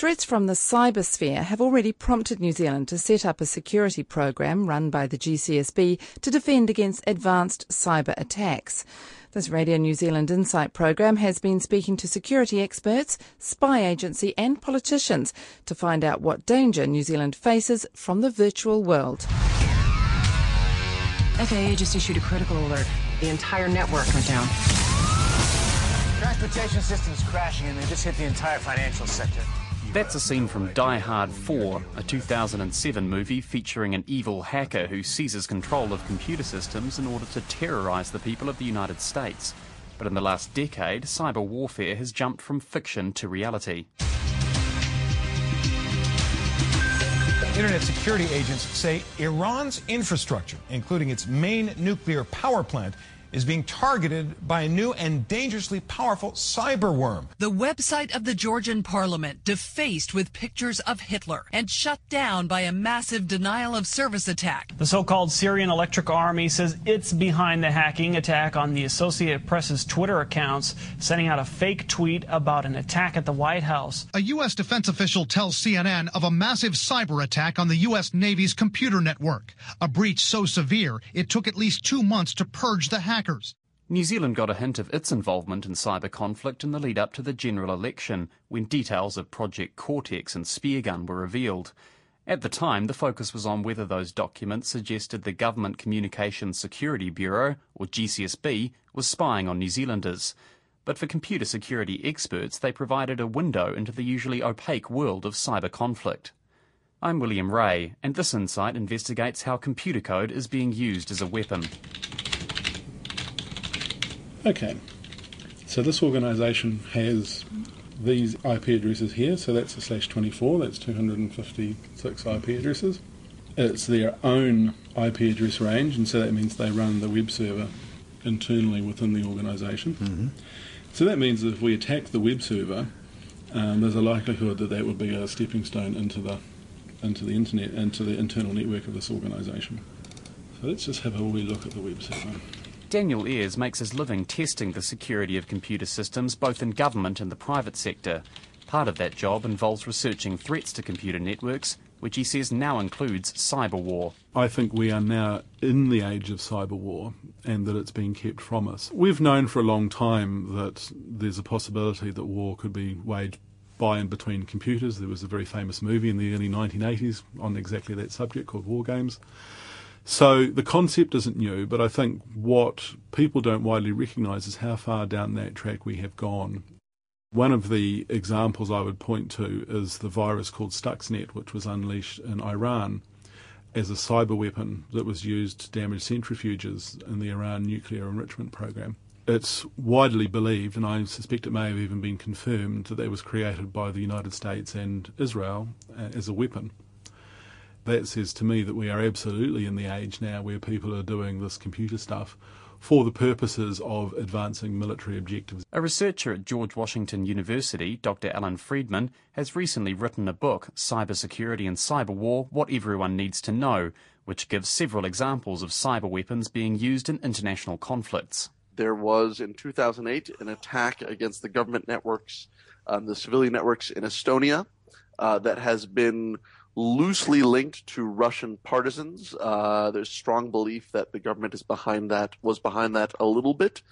Threats from the cybersphere have already prompted New Zealand to set up a security program run by the GCSB to defend against advanced cyber attacks. This Radio New Zealand Insight program has been speaking to security experts, spy agency, and politicians to find out what danger New Zealand faces from the virtual world. FAA just issued a critical alert. The entire network went down. Transportation systems crashing and they just hit the entire financial sector. That's a scene from Die Hard 4, a 2007 movie featuring an evil hacker who seizes control of computer systems in order to terrorise the people of the United States. But in the last decade, cyber warfare has jumped from fiction to reality. Internet security agents say Iran's infrastructure, including its main nuclear power plant, is being targeted by a new and dangerously powerful cyber worm. The website of the Georgian parliament defaced with pictures of Hitler and shut down by a massive denial of service attack. The so-called Syrian Electronic Army says it's behind the hacking attack on the Associated Press's Twitter accounts, sending out a fake tweet about an attack at the White House. A U.S. defense official tells CNN of a massive cyber attack on the U.S. Navy's computer network, a breach so severe it took at least two months to purge the hack New Zealand got a hint of its involvement in cyber conflict in the lead up to the general election, when details of Project Cortex and Speargun were revealed. At the time, the focus was on whether those documents suggested the Government Communications Security Bureau, or GCSB, was spying on New Zealanders. But for computer security experts, they provided a window into the usually opaque world of cyber conflict. I'm William Ray, and this insight investigates how computer code is being used as a weapon. Okay, so this organisation has these IP addresses here, so that's a slash 24, that's 256 IP addresses. It's their own IP address range, and so that means they run the web server internally within the organisation. Mm-hmm. So that means that if we attack the web server, um, there's a likelihood that that would be a stepping stone into the into the internet, into the internal network of this organisation. So let's just have a wee look at the web server. Daniel Ayers makes his living testing the security of computer systems both in government and the private sector. Part of that job involves researching threats to computer networks, which he says now includes cyber war. I think we are now in the age of cyber war and that it's being kept from us. We've known for a long time that there's a possibility that war could be waged by and between computers. There was a very famous movie in the early 1980s on exactly that subject called War Games. So the concept isn't new, but I think what people don't widely recognise is how far down that track we have gone. One of the examples I would point to is the virus called Stuxnet, which was unleashed in Iran as a cyber weapon that was used to damage centrifuges in the Iran nuclear enrichment program. It's widely believed, and I suspect it may have even been confirmed, that that was created by the United States and Israel uh, as a weapon that says to me that we are absolutely in the age now where people are doing this computer stuff for the purposes of advancing military objectives. A researcher at George Washington University, Dr. Allan Friedman, has recently written a book, Cybersecurity and Cyber War What Everyone Needs to Know, which gives several examples of cyber weapons being used in international conflicts. There was in 2008 an attack against the government networks, um, the civilian networks in Estonia, uh, that has been loosely linked to Russian partisans. Uh, there's strong belief that the government is behind that, was behind that a little bit.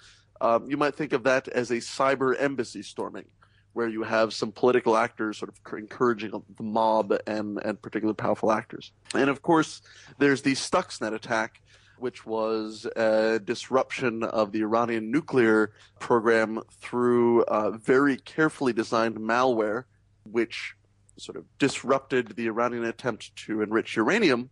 Um, you might think of that as a cyber embassy storming, where you have some political actors sort of encouraging the mob and, and particular powerful actors. And of course, there's the Stuxnet attack, which was a disruption of the Iranian nuclear program through uh, very carefully designed malware, which sort of disrupted the Iranian attempt to enrich uranium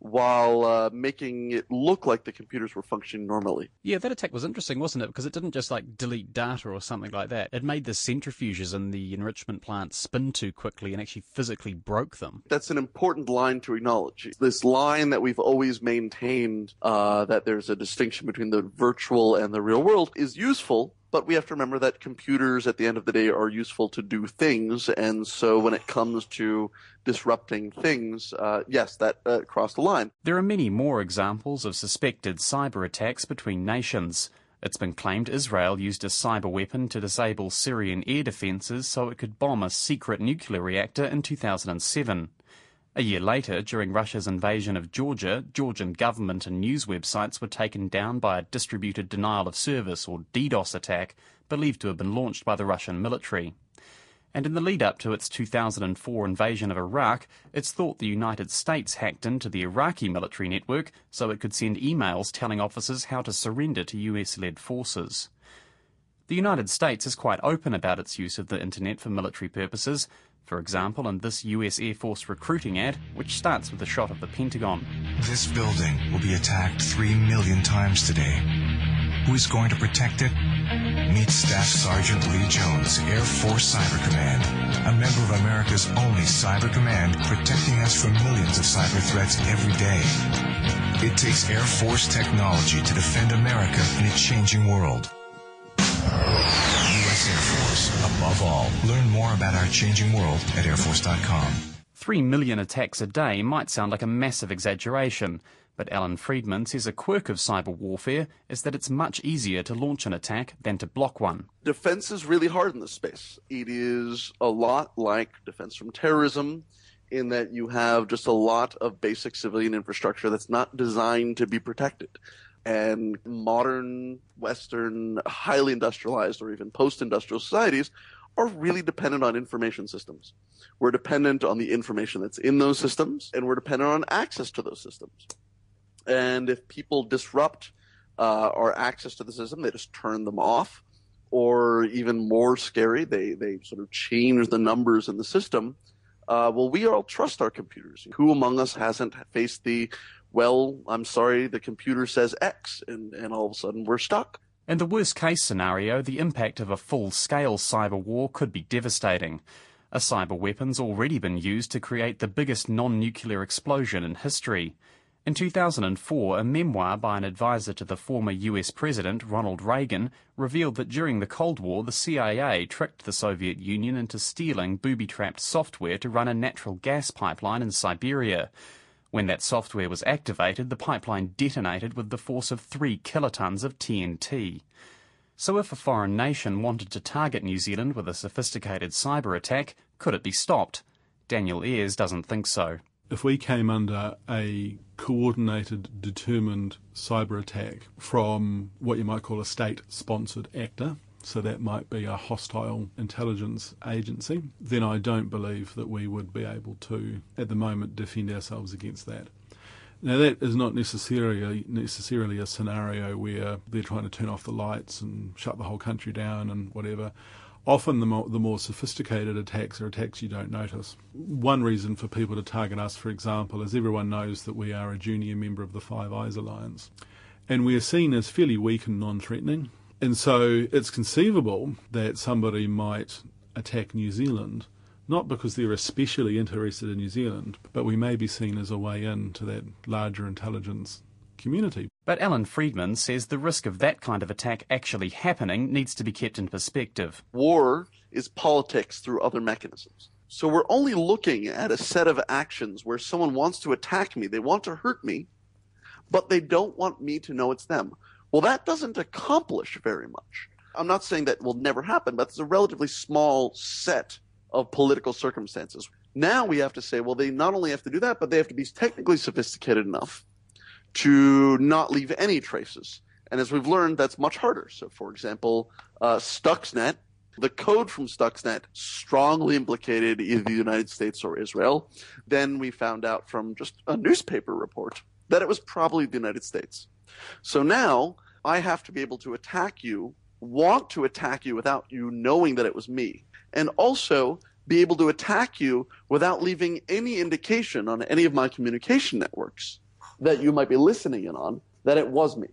while uh, making it look like the computers were functioning normally. Yeah, that attack was interesting, wasn't it? Because it didn't just like delete data or something like that. It made the centrifuges in the enrichment plant spin too quickly and actually physically broke them. That's an important line to acknowledge. This line that we've always maintained uh, that there's a distinction between the virtual and the real world is useful but we have to remember that computers at the end of the day are useful to do things and so when it comes to disrupting things uh, yes that uh, crossed the line there are many more examples of suspected cyber attacks between nations It's been claimed Israel used a cyber weapon to disable Syrian air defences so it could bomb a secret nuclear reactor in 2007. A year later, during Russia's invasion of Georgia, Georgian government and news websites were taken down by a distributed denial of service or DDoS attack believed to have been launched by the Russian military. And in the lead up to its 2004 invasion of Iraq, it's thought the United States hacked into the Iraqi military network so it could send emails telling officers how to surrender to US led forces. The United States is quite open about its use of the internet for military purposes, for example, in this US Air Force recruiting ad, which starts with a shot of the Pentagon. This building will be attacked three million times today. Who is going to protect it? Meet Staff Sergeant Lee Jones, Air Force Cyber Command, a member of America's only cyber command protecting us from millions of cyber threats every day. It takes Air Force technology to defend America in a changing world. Above. Learn more about our changing world at airforce.com. Three million attacks a day might sound like a massive exaggeration, but Allan Friedman says a quirk of cyber warfare is that it's much easier to launch an attack than to block one. Defense is really hard in this space. It is a lot like defense from terrorism in that you have just a lot of basic civilian infrastructure that's not designed to be protected and modern Western, highly industrialized, or even post industrial societies are really dependent on information systems. We're dependent on the information that's in those systems, and we're dependent on access to those systems. And if people disrupt uh, our access to the system, they just turn them off, or even more scary, they, they sort of change the numbers in the system. Uh, well, we all trust our computers. Who among us hasn't faced the well, I'm sorry, the computer says X, and, and all of a sudden we're stuck. In the worst case scenario, the impact of a full scale cyber war could be devastating. A cyber weapon's already been used to create the biggest non nuclear explosion in history. In 2004, a memoir by an advisor to the former US President Ronald Reagan revealed that during the Cold War, the CIA tricked the Soviet Union into stealing booby trapped software to run a natural gas pipeline in Siberia. When that software was activated, the pipeline detonated with the force of three kilotons of TNT. So if a foreign nation wanted to target New Zealand with a sophisticated cyber attack, could it be stopped? Daniel Ayers doesn't think so. If we came under a coordinated, determined cyber attack from what you might call a state sponsored actor, so that might be a hostile intelligence agency, then I don't believe that we would be able to, at the moment, defend ourselves against that. Now, that is not necessarily necessarily a scenario where they're trying to turn off the lights and shut the whole country down and whatever. Often, the more, the more sophisticated attacks are attacks you don't notice. One reason for people to target us, for example, is everyone knows that we are a junior member of the Five Eyes Alliance. And we are seen as fairly weak and non threatening. And so it's conceivable that somebody might attack New Zealand, not because they're especially interested in New Zealand, but we may be seen as a way in to that larger intelligence community. But Allan Friedman says the risk of that kind of attack actually happening needs to be kept in perspective. War is politics through other mechanisms. So we're only looking at a set of actions where someone wants to attack me, they want to hurt me, but they don't want me to know it's them. Well, that doesn't accomplish very much. I'm not saying that will never happen, but it's a relatively small set of political circumstances. Now we have to say, well, they not only have to do that, but they have to be technically sophisticated enough to not leave any traces. And as we've learned, that's much harder. So, for example, uh, Stuxnet, the code from Stuxnet strongly implicated either the United States or Israel. Then we found out from just a newspaper report that it was probably the United States. So now I have to be able to attack you, want to attack you without you knowing that it was me, and also be able to attack you without leaving any indication on any of my communication networks that you might be listening in on that it was me.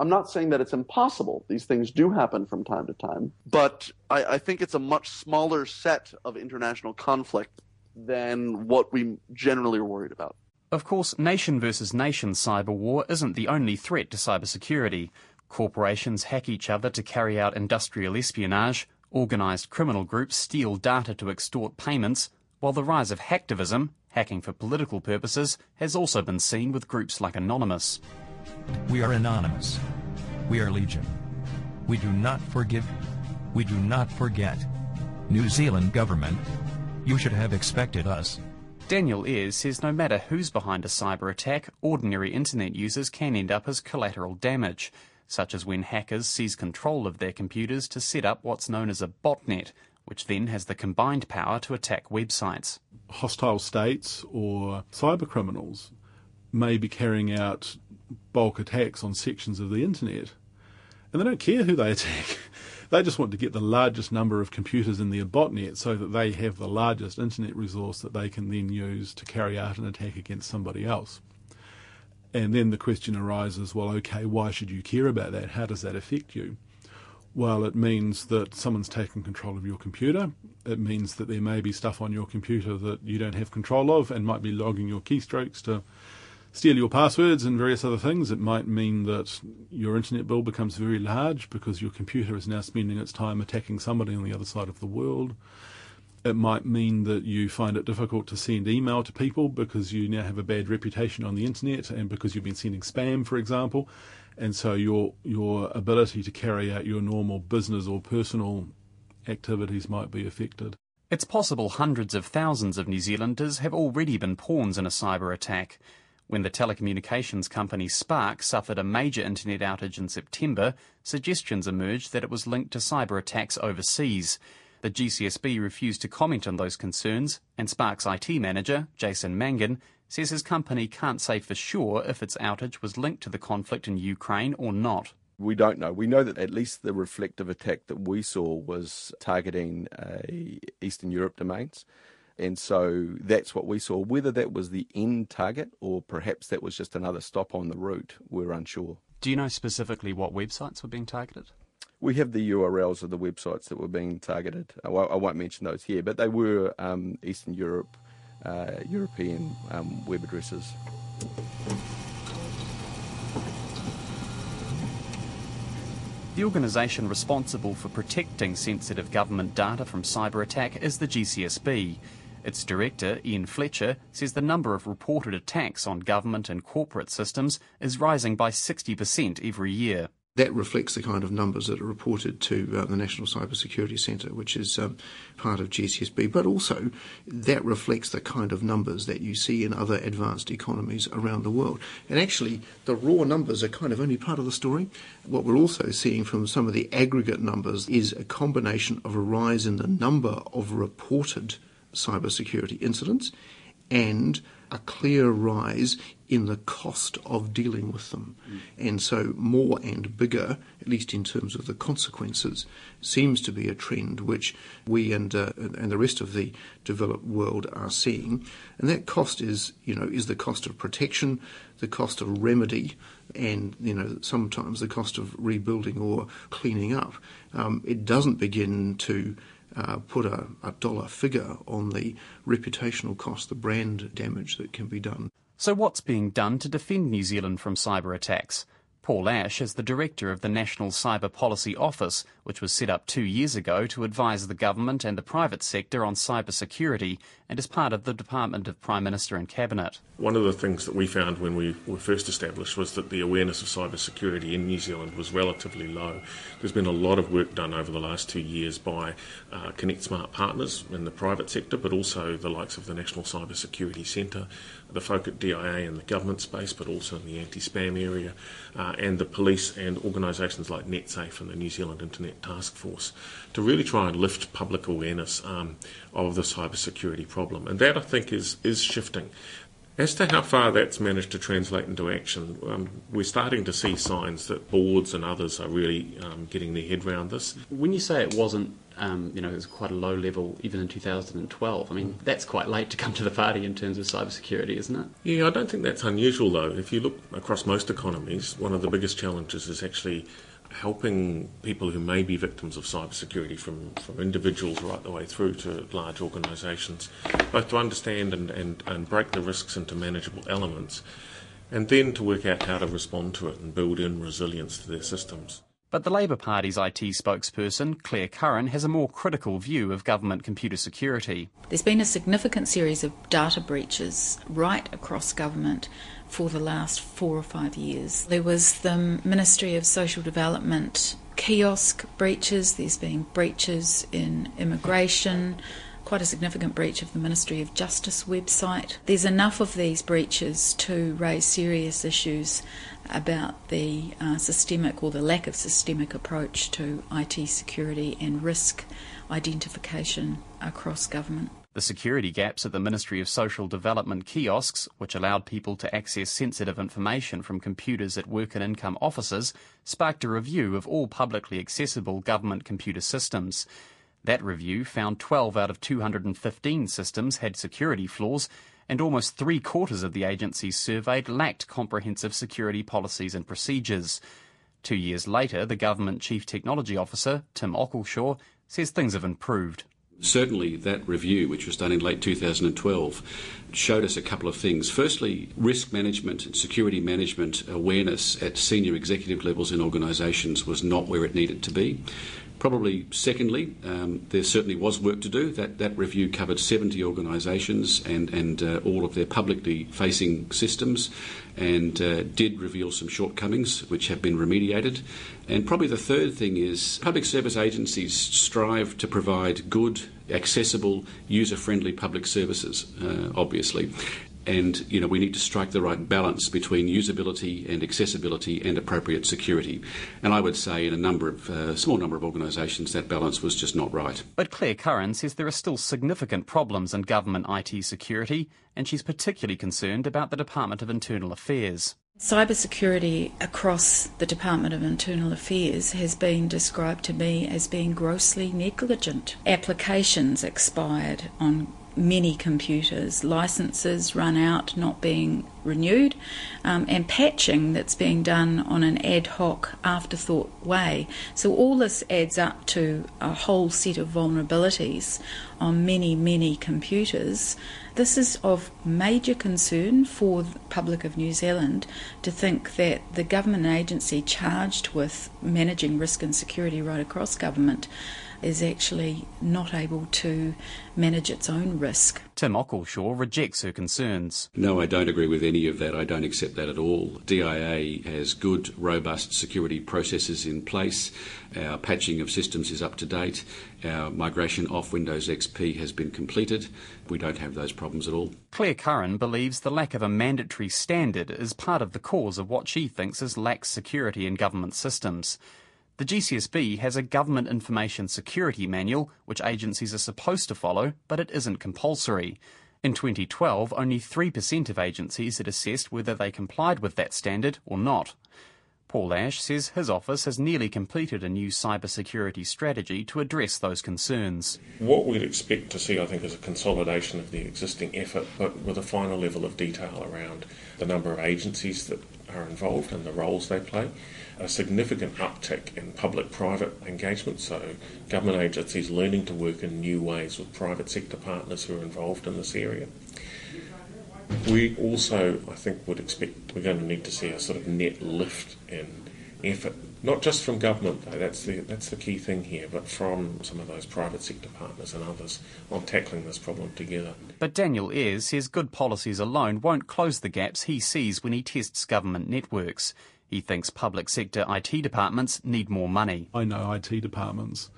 I'm not saying that it's impossible. These things do happen from time to time, but I, I think it's a much smaller set of international conflict than what we generally are worried about. Of course, nation versus nation cyber war isn't the only threat to cybersecurity. Corporations hack each other to carry out industrial espionage, organised criminal groups steal data to extort payments, while the rise of hacktivism, hacking for political purposes, has also been seen with groups like Anonymous. We are Anonymous. We are Legion. We do not forgive. We do not forget. New Zealand government, you should have expected us. Daniel Ayers says no matter who's behind a cyber attack, ordinary internet users can end up as collateral damage, such as when hackers seize control of their computers to set up what's known as a botnet, which then has the combined power to attack websites. Hostile states or cyber criminals may be carrying out bulk attacks on sections of the internet, and they don't care who they attack. They just want to get the largest number of computers in their botnet so that they have the largest internet resource that they can then use to carry out an attack against somebody else. And then the question arises well, okay, why should you care about that? How does that affect you? Well, it means that someone's taken control of your computer. It means that there may be stuff on your computer that you don't have control of and might be logging your keystrokes to steal your passwords and various other things. It might mean that your internet bill becomes very large because your computer is now spending its time attacking somebody on the other side of the world. It might mean that you find it difficult to send email to people because you now have a bad reputation on the internet and because you've been sending spam, for example. And so your your ability to carry out your normal business or personal activities might be affected. It's possible hundreds of thousands of New Zealanders have already been pawns in a cyber attack. When the telecommunications company Spark suffered a major internet outage in September, suggestions emerged that it was linked to cyber attacks overseas. The GCSB refused to comment on those concerns, and Spark's IT manager, Jason Mangan, says his company can't say for sure if its outage was linked to the conflict in Ukraine or not. We don't know. We know that at least the reflective attack that we saw was targeting uh, Eastern Europe domains. And so that's what we saw. Whether that was the end target or perhaps that was just another stop on the route, we're unsure. Do you know specifically what websites were being targeted? We have the URLs of the websites that were being targeted. I won't mention those here, but they were um, Eastern Europe, uh, European um, web addresses. The organisation responsible for protecting sensitive government data from cyber attack is the GCSB. Its director, Ian Fletcher, says the number of reported attacks on government and corporate systems is rising by 60% every year. That reflects the kind of numbers that are reported to uh, the National Cyber Security Centre, which is um, part of GCSB, but also that reflects the kind of numbers that you see in other advanced economies around the world. And actually, the raw numbers are kind of only part of the story. What we're also seeing from some of the aggregate numbers is a combination of a rise in the number of reported cybersecurity incidents and a clear rise in the cost of dealing with them. Mm. And so, more and bigger, at least in terms of the consequences, seems to be a trend which we and uh, and the rest of the developed world are seeing. And that cost is, you know, is the cost of protection, the cost of remedy, and you know sometimes the cost of rebuilding or cleaning up. Um, it doesn't begin to uh, put a, a dollar figure on the reputational cost, the brand damage that can be done. So, what's being done to defend New Zealand from cyber attacks? Paul Ash is the director of the National Cyber Policy Office, which was set up two years ago to advise the government and the private sector on cyber security and is part of the Department of Prime Minister and Cabinet. One of the things that we found when we were first established was that the awareness of cyber security in New Zealand was relatively low. There's been a lot of work done over the last two years by uh, Connect Smart partners in the private sector, but also the likes of the National Cyber Security Centre, the folk at DIA in the government space, but also in the anti-spam area, uh, and the police and organisations like NetSafe and the New Zealand Internet Task Force to really try and lift public awareness um, of the cybersecurity problem. And that, I think, is, is shifting. As to how far that's managed to translate into action, um, we're starting to see signs that boards and others are really um, getting their head around this. When you say it wasn't, um, you know, it was quite a low level even in 2012, I mean, that's quite late to come to the party in terms of cybersecurity, isn't it? Yeah, I don't think that's unusual though. If you look across most economies, one of the biggest challenges is actually helping people who may be victims of cybersecurity from, from individuals right the way through to large organisations, both to understand and, and, and break the risks into manageable elements, and then to work out how to respond to it and build in resilience to their systems. But the Labour Party's IT spokesperson, Clare Curran, has a more critical view of government computer security. There's been a significant series of data breaches right across government for the last four or five years. There was the Ministry of Social Development kiosk breaches, there's been breaches in immigration, quite a significant breach of the Ministry of Justice website. There's enough of these breaches to raise serious issues about the uh, systemic or the lack of systemic approach to IT security and risk identification across government. The security gaps at the Ministry of Social Development kiosks, which allowed people to access sensitive information from computers at work and income offices, sparked a review of all publicly accessible government computer systems. That review found 12 out of 215 systems had security flaws, and almost three quarters of the agencies surveyed lacked comprehensive security policies and procedures. Two years later, the government chief technology officer, Tim Occleshaw, says things have improved. Certainly, that review, which was done in late 2012, showed us a couple of things. Firstly, risk management and security management awareness at senior executive levels in organisations was not where it needed to be. Probably, secondly, um, there certainly was work to do. That, that review covered 70 organisations and, and uh, all of their publicly facing systems and uh, did reveal some shortcomings which have been remediated. And probably the third thing is public service agencies strive to provide good, accessible, user friendly public services, uh, obviously and you know we need to strike the right balance between usability and accessibility and appropriate security. And I would say in a number of uh, small number of organisations that balance was just not right. But Clare Curran says there are still significant problems in government IT security, and she's particularly concerned about the Department of Internal Affairs. Cybersecurity across the Department of Internal Affairs has been described to me as being grossly negligent. Applications expired on many computers, licenses run out, not being renewed, um, and patching that's being done on an ad hoc, afterthought way. So, all this adds up to a whole set of vulnerabilities on many, many computers. This is of major concern for the public of New Zealand to think that the government agency charged with managing risk and security right across government is actually not able to manage its own risk. Tim Occleshaw rejects her concerns. No, I don't agree with any of that. I don't accept that at all. DIA has good, robust security processes in place. Our patching of systems is up to date. Our migration off Windows XP has been completed. We don't have those problems at all. Clare Curran believes the lack of a mandatory standard is part of the cause of what she thinks is lax security in government systems. The GCSB has a Government Information Security Manual, which agencies are supposed to follow, but it isn't compulsory. In 2012, only 3% of agencies had assessed whether they complied with that standard or not. Paul Ash says his office has nearly completed a new cybersecurity strategy to address those concerns. What we'd expect to see, I think, is a consolidation of the existing effort, but with a finer level of detail around the number of agencies that are involved and the roles they play a significant uptick in public private engagement, so government agencies learning to work in new ways with private sector partners who are involved in this area. We also, I think, would expect we're going to need to see a sort of net lift in effort, not just from government, though, that's the, that's the key thing here, but from some of those private sector partners and others on tackling this problem together. But Daniel Ayers says good policies alone won't close the gaps he sees when he tests government networks. He thinks public sector IT departments need more money. I know IT departments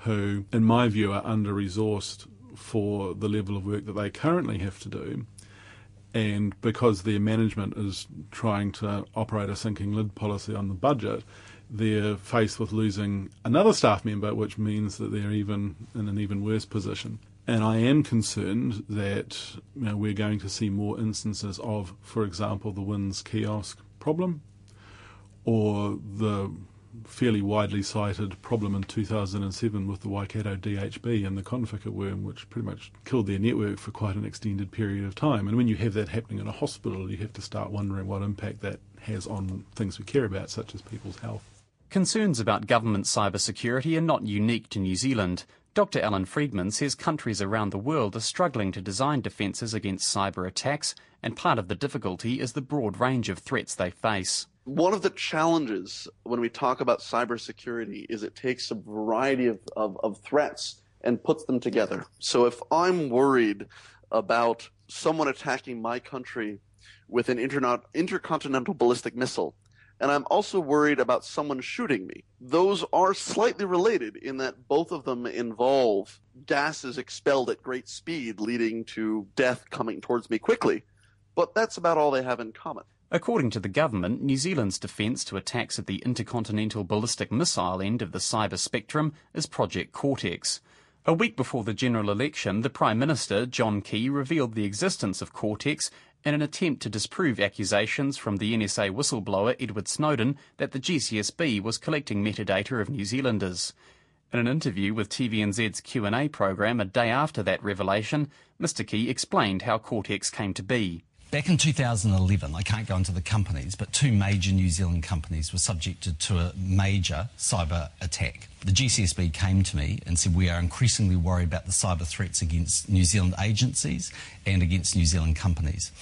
who, in my view, are under resourced for the level of work that they currently have to do. And because their management is trying to operate a sinking lid policy on the budget, they're faced with losing another staff member, which means that they're even in an even worse position. And I am concerned that you know, we're going to see more instances of, for example, the WINZ kiosk problem or the fairly widely cited problem in 2007 with the Waikato DHB and the Conficker worm, which pretty much killed their network for quite an extended period of time. And when you have that happening in a hospital, you have to start wondering what impact that has on things we care about, such as people's health. Concerns about government cybersecurity are not unique to New Zealand. Dr. Allan Friedman says countries around the world are struggling to design defences against cyber attacks, and part of the difficulty is the broad range of threats they face one of the challenges when we talk about cybersecurity is it takes a variety of, of, of, threats and puts them together. So if I'm worried about someone attacking my country with an interna- intercontinental ballistic missile, and I'm also worried about someone shooting me. Those are slightly related in that both of them involve gases expelled at great speed, leading to death coming towards me quickly. But that's about all they have in common. According to the government, New Zealand's defence to attacks at the intercontinental ballistic missile end of the cyber spectrum is Project Cortex. A week before the general election, the Prime Minister, John Key, revealed the existence of Cortex in an attempt to disprove accusations from the NSA whistleblower Edward Snowden that the GCSB was collecting metadata of New Zealanders. In an interview with TVNZ's Q&A program a day after that revelation, Mr Key explained how Cortex came to be. Back in 2011, I can't go into the companies, but two major New Zealand companies were subjected to a major cyber attack. The GCSB came to me and said, We are increasingly worried about the cyber threats against New Zealand agencies and against New Zealand companies.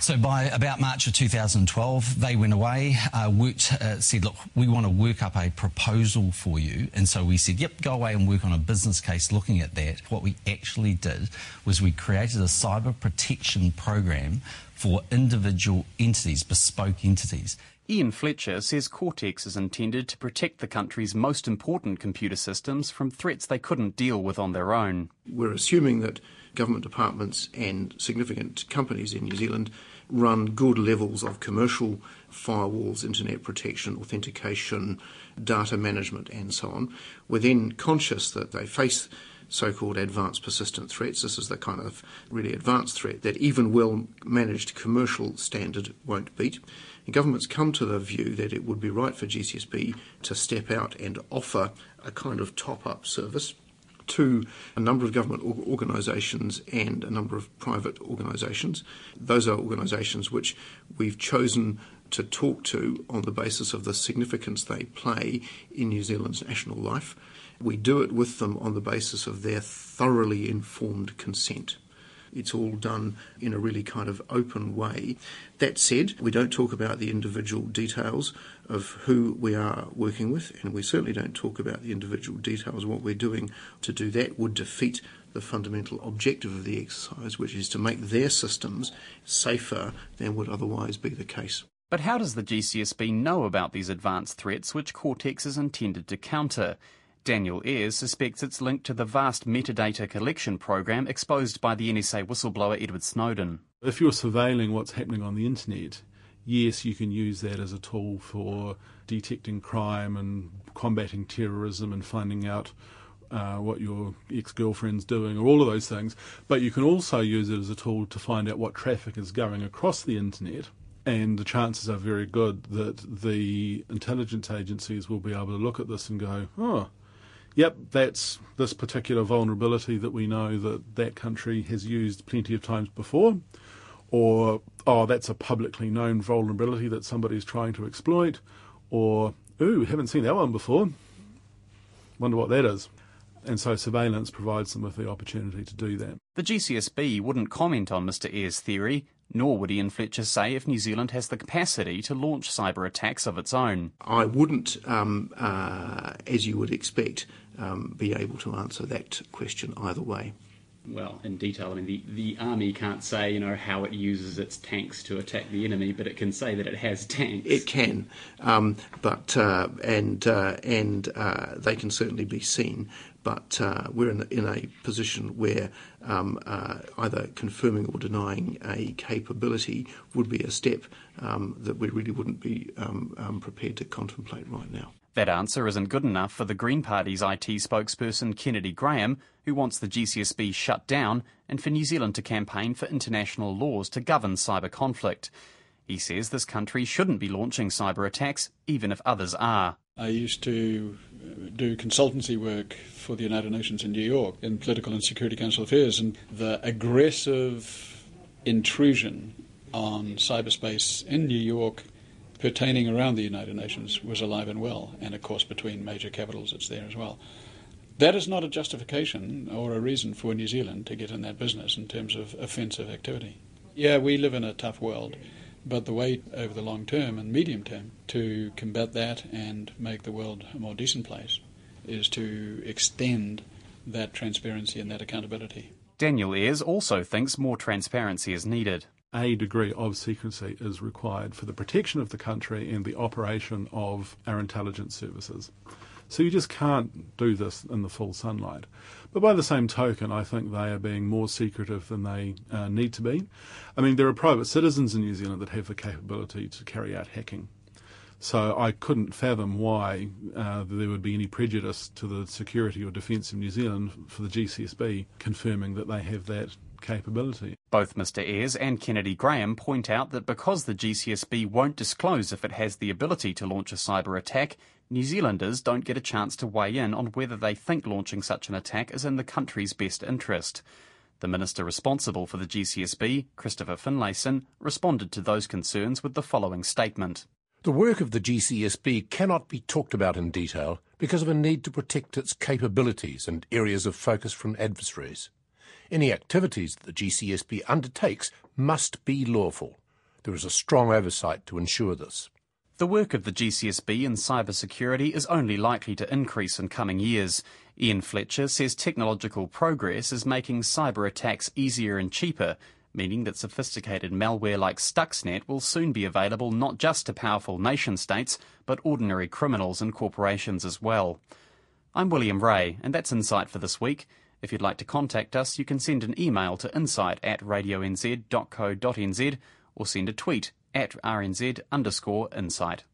So by about March of 2012, they went away, uh, worked, uh, said, Look, we want to work up a proposal for you. And so we said, Yep, go away and work on a business case looking at that. What we actually did was we created a cyber protection program for individual entities, bespoke entities. Ian Fletcher says Cortex is intended to protect the country's most important computer systems from threats they couldn't deal with on their own. We're assuming that government departments and significant companies in New Zealand run good levels of commercial firewalls, internet protection, authentication, data management, and so on. We're then conscious that they face so called advanced persistent threats. This is the kind of really advanced threat that even well managed commercial standard won't beat. And governments come to the view that it would be right for GCSB to step out and offer a kind of top up service to a number of government organisations and a number of private organisations. Those are organisations which we've chosen to talk to on the basis of the significance they play in New Zealand's national life. We do it with them on the basis of their thoroughly informed consent. It's all done in a really kind of open way. That said, we don't talk about the individual details of who we are working with, and we certainly don't talk about the individual details of what we're doing. To do that would defeat the fundamental objective of the exercise, which is to make their systems safer than would otherwise be the case. But how does the GCSB know about these advanced threats which Cortex is intended to counter? Daniel Ayers suspects it's linked to the vast metadata collection program exposed by the NSA whistleblower Edward Snowden. If you're surveilling what's happening on the internet, yes, you can use that as a tool for detecting crime and combating terrorism and finding out uh, what your ex girlfriend's doing or all of those things. But you can also use it as a tool to find out what traffic is going across the internet. And the chances are very good that the intelligence agencies will be able to look at this and go, oh, yep, that's this particular vulnerability that we know that that country has used plenty of times before, or oh, that's a publicly known vulnerability that somebody's trying to exploit, or ooh, haven't seen that one before. Wonder what that is. And so surveillance provides them with the opportunity to do that. The GCSB wouldn't comment on Mr. Ayers' theory, nor would Ian Fletcher say if New Zealand has the capacity to launch cyber attacks of its own. I wouldn't, um, uh, as you would expect, um, be able to answer that question either way. Well, in detail, I mean, the, the army can't say, you know, how it uses its tanks to attack the enemy, but it can say that it has tanks. It can, um, but uh, and uh, and uh, they can certainly be seen. But uh, we're in, in, a position where um, uh, either confirming or denying a capability would be a step um, that we really wouldn't be um, um, prepared to contemplate right now. That answer isn't good enough for the Green Party's IT spokesperson Kennedy Graham, who wants the GCSB shut down and for New Zealand to campaign for international laws to govern cyber conflict. He says this country shouldn't be launching cyber attacks, even if others are. I used to uh, do consultancy work for the United Nations in New York in political and security council affairs, and the aggressive intrusion on cyberspace in New York pertaining around the United Nations was alive and well, and of course between major capitals it's there as well. That is not a justification or a reason for New Zealand to get in that business in terms of offensive activity. Yeah, we live in a tough world, but the way over the long term and medium term to combat that and make the world a more decent place is to extend that transparency and that accountability. Daniel Ayers also thinks more transparency is needed. a degree of secrecy is required for the protection of the country and the operation of our intelligence services. So you just can't do this in the full sunlight. But by the same token, I think they are being more secretive than they uh, need to be. I mean, there are private citizens in New Zealand that have the capability to carry out hacking. So I couldn't fathom why uh, there would be any prejudice to the security or defence of New Zealand for the GCSB confirming that they have that capability. Both Mr Ayers and Kennedy Graham point out that because the GCSB won't disclose if it has the ability to launch a cyber attack, New Zealanders don't get a chance to weigh in on whether they think launching such an attack is in the country's best interest. The minister responsible for the GCSB, Christopher Finlayson, responded to those concerns with the following statement. The work of the GCSB cannot be talked about in detail because of a need to protect its capabilities and areas of focus from adversaries. Any activities that the GCSB undertakes must be lawful. There is a strong oversight to ensure this. The work of the GCSB in cybersecurity is only likely to increase in coming years. Ian Fletcher says technological progress is making cyber attacks easier and cheaper, meaning that sophisticated malware like Stuxnet will soon be available not just to powerful nation states, but ordinary criminals and corporations as well. I'm William Ray, and that's Insight for this week. If you'd like to contact us, you can send an email to insight at radionz.co.nz or send a tweet at rnz underscore insight.